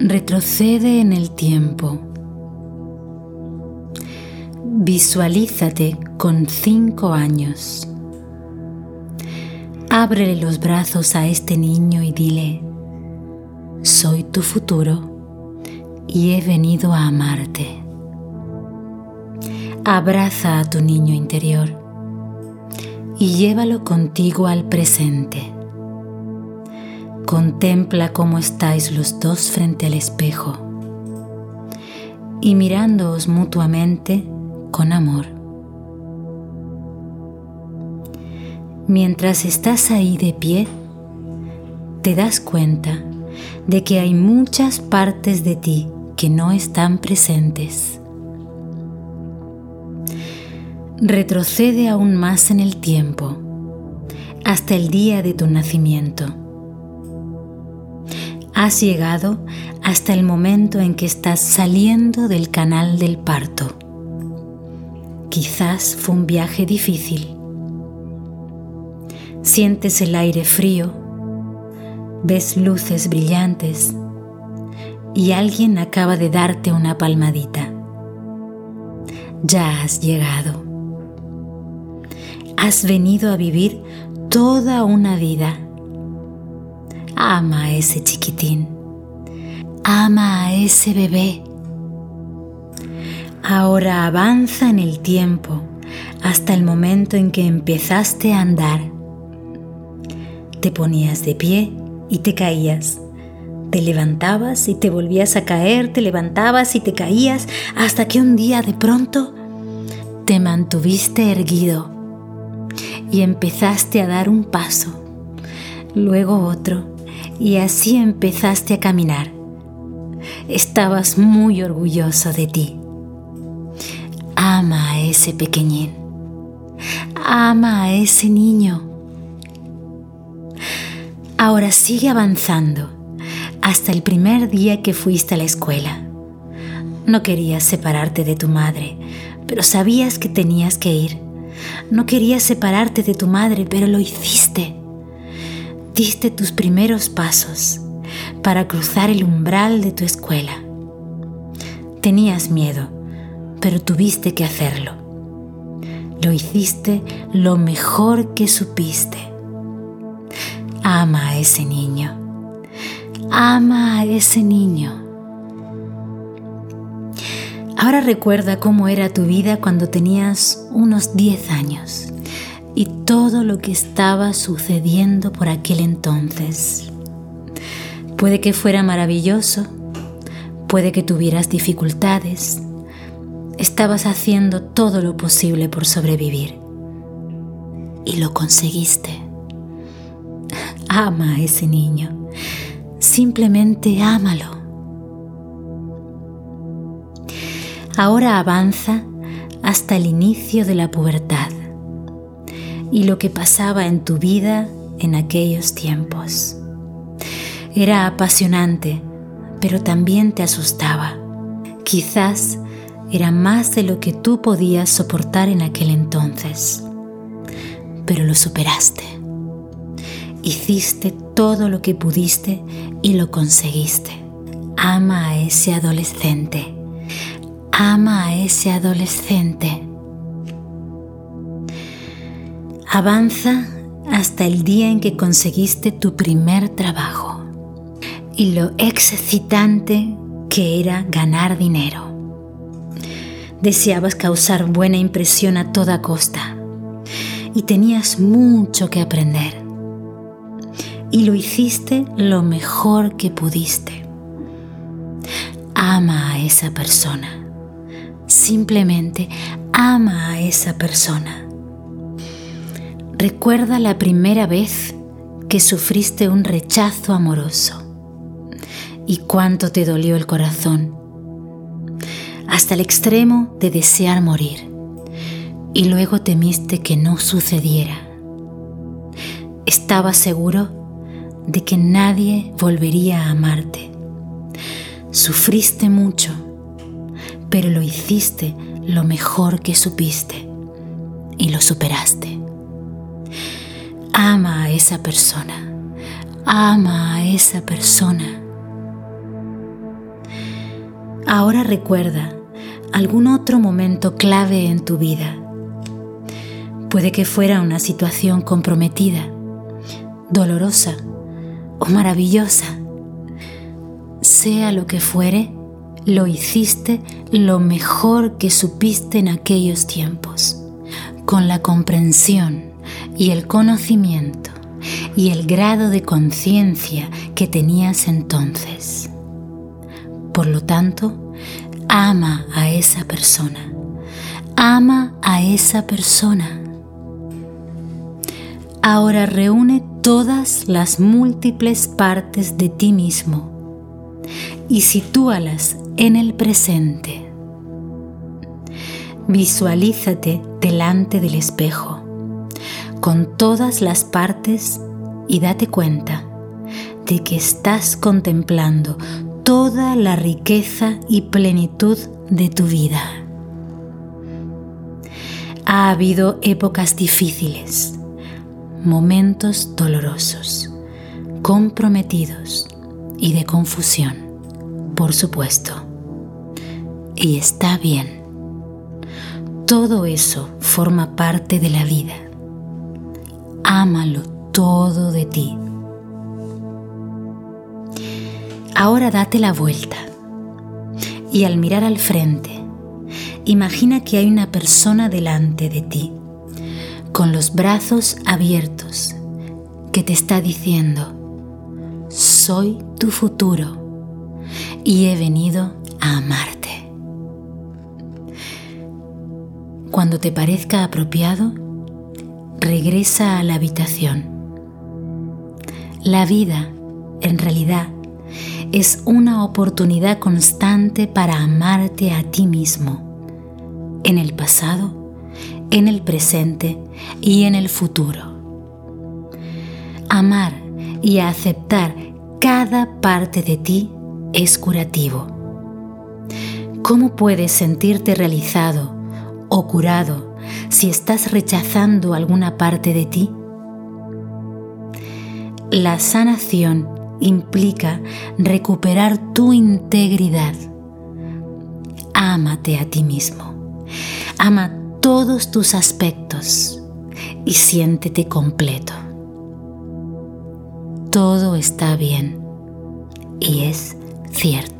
Retrocede en el tiempo. Visualízate con cinco años. Ábrele los brazos a este niño y dile, soy tu futuro y he venido a amarte. Abraza a tu niño interior y llévalo contigo al presente. Contempla cómo estáis los dos frente al espejo y mirándoos mutuamente con amor. Mientras estás ahí de pie, te das cuenta de que hay muchas partes de ti que no están presentes. Retrocede aún más en el tiempo, hasta el día de tu nacimiento has llegado hasta el momento en que estás saliendo del canal del parto. Quizás fue un viaje difícil. Sientes el aire frío, ves luces brillantes y alguien acaba de darte una palmadita. Ya has llegado. Has venido a vivir toda una vida Ama a ese chiquitín. Ama a ese bebé. Ahora avanza en el tiempo hasta el momento en que empezaste a andar. Te ponías de pie y te caías. Te levantabas y te volvías a caer, te levantabas y te caías hasta que un día de pronto te mantuviste erguido y empezaste a dar un paso, luego otro y así empezaste a caminar. Estabas muy orgulloso de ti. Ama a ese pequeñín. Ama a ese niño. Ahora sigue avanzando hasta el primer día que fuiste a la escuela. No querías separarte de tu madre, pero sabías que tenías que ir. No querías separarte de tu madre, pero lo hiciste diste tus primeros pasos para cruzar el umbral de tu escuela. Tenías miedo, pero tuviste que hacerlo. Lo hiciste lo mejor que supiste. Ama a ese niño. Ama a ese niño. Ahora recuerda cómo era tu vida cuando tenías unos 10 años y todo lo que estaba sucediendo por aquel entonces. Puede que fuera maravilloso, puede que tuvieras dificultades, estabas haciendo todo lo posible por sobrevivir y lo conseguiste. Ama a ese niño, simplemente ámalo. Ahora avanza hasta el inicio de la pubertad y lo que pasaba en tu vida en aquellos tiempos. Era apasionante, pero también te asustaba. Quizás era más de lo que tú podías soportar en aquel entonces, pero lo superaste. Hiciste todo lo que pudiste y lo conseguiste. Ama a ese adolescente. Ama a ese adolescente Avanza hasta el día en que conseguiste tu primer trabajo y lo excitante que era ganar dinero. Deseabas causar buena impresión a toda costa y tenías mucho que aprender. Y lo hiciste lo mejor que pudiste. Ama a esa persona. Simplemente ama a esa persona Recuerda la primera vez que sufriste un rechazo amoroso y cuánto te dolió el corazón, hasta el extremo de desear morir y luego temiste que no sucediera. Estabas seguro de que nadie volvería a amarte. Sufriste mucho, pero lo hiciste lo mejor que supiste y lo superaste. Ama a esa persona. Ama a esa persona. Ahora recuerda algún otro momento clave en tu vida. Puede que fuera una situación comprometida, dolorosa o maravillosa. Sea lo que fuere, lo hiciste lo mejor que supiste en aquellos tiempos, con la comprensión y el conocimiento y el grado de conciencia que tenías entonces. Por lo tanto, ama a esa persona. Ama a esa persona. Ahora reúne todas las múltiples partes de ti mismo y sitúalas en el presente. Visualízate delante del espejo con todas las partes y date cuenta de que estás contemplando toda la riqueza y plenitud de tu vida. Ha habido épocas difíciles, momentos dolorosos, comprometidos y de confusión, por supuesto. Y está bien. Todo eso forma parte de la vida. Ámalo todo de ti. Ahora date la vuelta y al mirar al frente, imagina que hay una persona delante de ti, con los brazos abiertos, que te está diciendo, soy tu futuro y he venido a amarte. Cuando te parezca apropiado, regresa a la habitación. La vida, en realidad, es una oportunidad constante para amarte a ti mismo, en el pasado, en el presente y en el futuro. Amar y aceptar cada parte de ti es curativo. ¿Cómo puedes sentirte realizado o curado si estás rechazando alguna parte de ti? La sanación implica recuperar tu integridad. Ámate a ti mismo. Ama todos tus aspectos y siéntete completo. Todo está bien y es cierto.